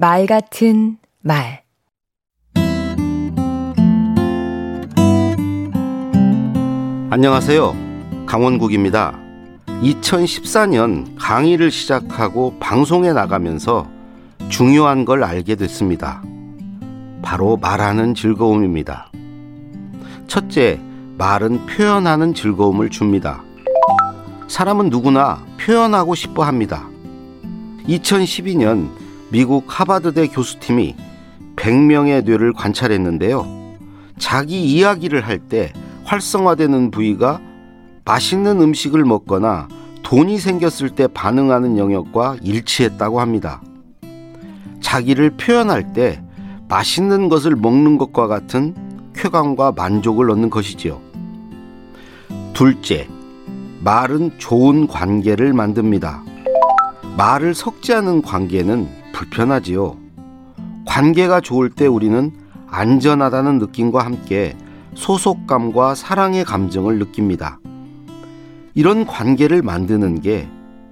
말 같은 말 안녕하세요. 강원국입니다. 2014년 강의를 시작하고 방송에 나가면서 중요한 걸 알게 됐습니다. 바로 말하는 즐거움입니다. 첫째, 말은 표현하는 즐거움을 줍니다. 사람은 누구나 표현하고 싶어 합니다. 2012년 미국 하버드대 교수팀이 100명의 뇌를 관찰했는데요. 자기 이야기를 할 때 활성화되는 부위가 맛있는 음식을 먹거나 돈이 생겼을 때 반응하는 영역과 일치했다고 합니다. 자기를 표현할 때 맛있는 것을 먹는 것과 같은 쾌감과 만족을 얻는 것이지요. 둘째, 말은 좋은 관계를 만듭니다. 말을 섞지 않은 관계는 불편하지요. 관계가 좋을 때 우리는 안전하다는 느낌과 함께 소속감과 사랑의 감정을 느낍니다. 이런 관계를 만드는 게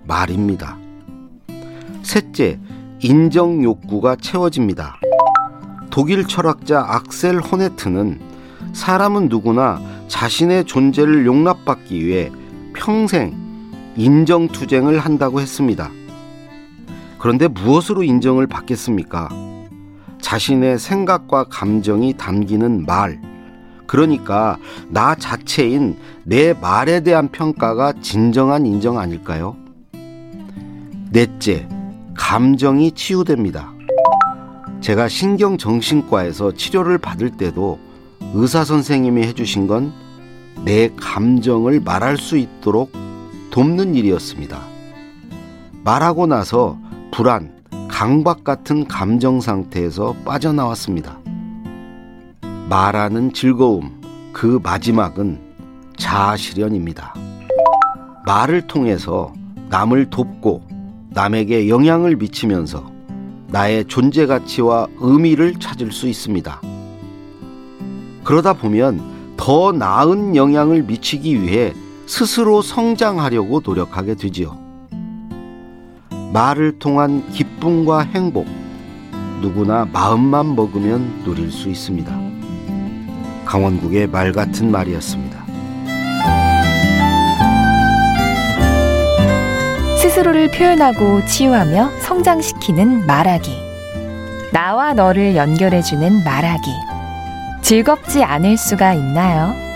말입니다. 셋째, 인정 욕구가 채워집니다. 독일 철학자 악셀 호네트는 사람은 누구나 자신의 존재를 용납받기 위해 평생 인정투쟁을 한다고 했습니다. 그런데 무엇으로 인정을 받겠습니까? 자신의 생각과 감정이 담기는 말. 그러니까 나 자체인 내 말에 대한 평가가 진정한 인정 아닐까요? 넷째, 감정이 치유됩니다. 제가 신경정신과에서 치료를 받을 때도 의사 선생님이 해주신 건 내 감정을 말할 수 있도록 돕는 일이었습니다. 말하고 나서 불안, 강박 같은 감정 상태에서 빠져나왔습니다. 말하는 즐거움, 그 마지막은 자아 실현입니다. 말을 통해서 남을 돕고 남에게 영향을 미치면서 나의 존재 가치와 의미를 찾을 수 있습니다. 그러다 보면 더 나은 영향을 미치기 위해 스스로 성장하려고 노력하게 되지요. 말을 통한 기쁨과 행복, 누구나 마음만 먹으면 누릴 수 있습니다. 강원국의 말 같은 말이었습니다. 스스로를 표현하고 치유하며 성장시키는 말하기. 나와 너를 연결해주는 말하기. 즐겁지 않을 수가 있나요?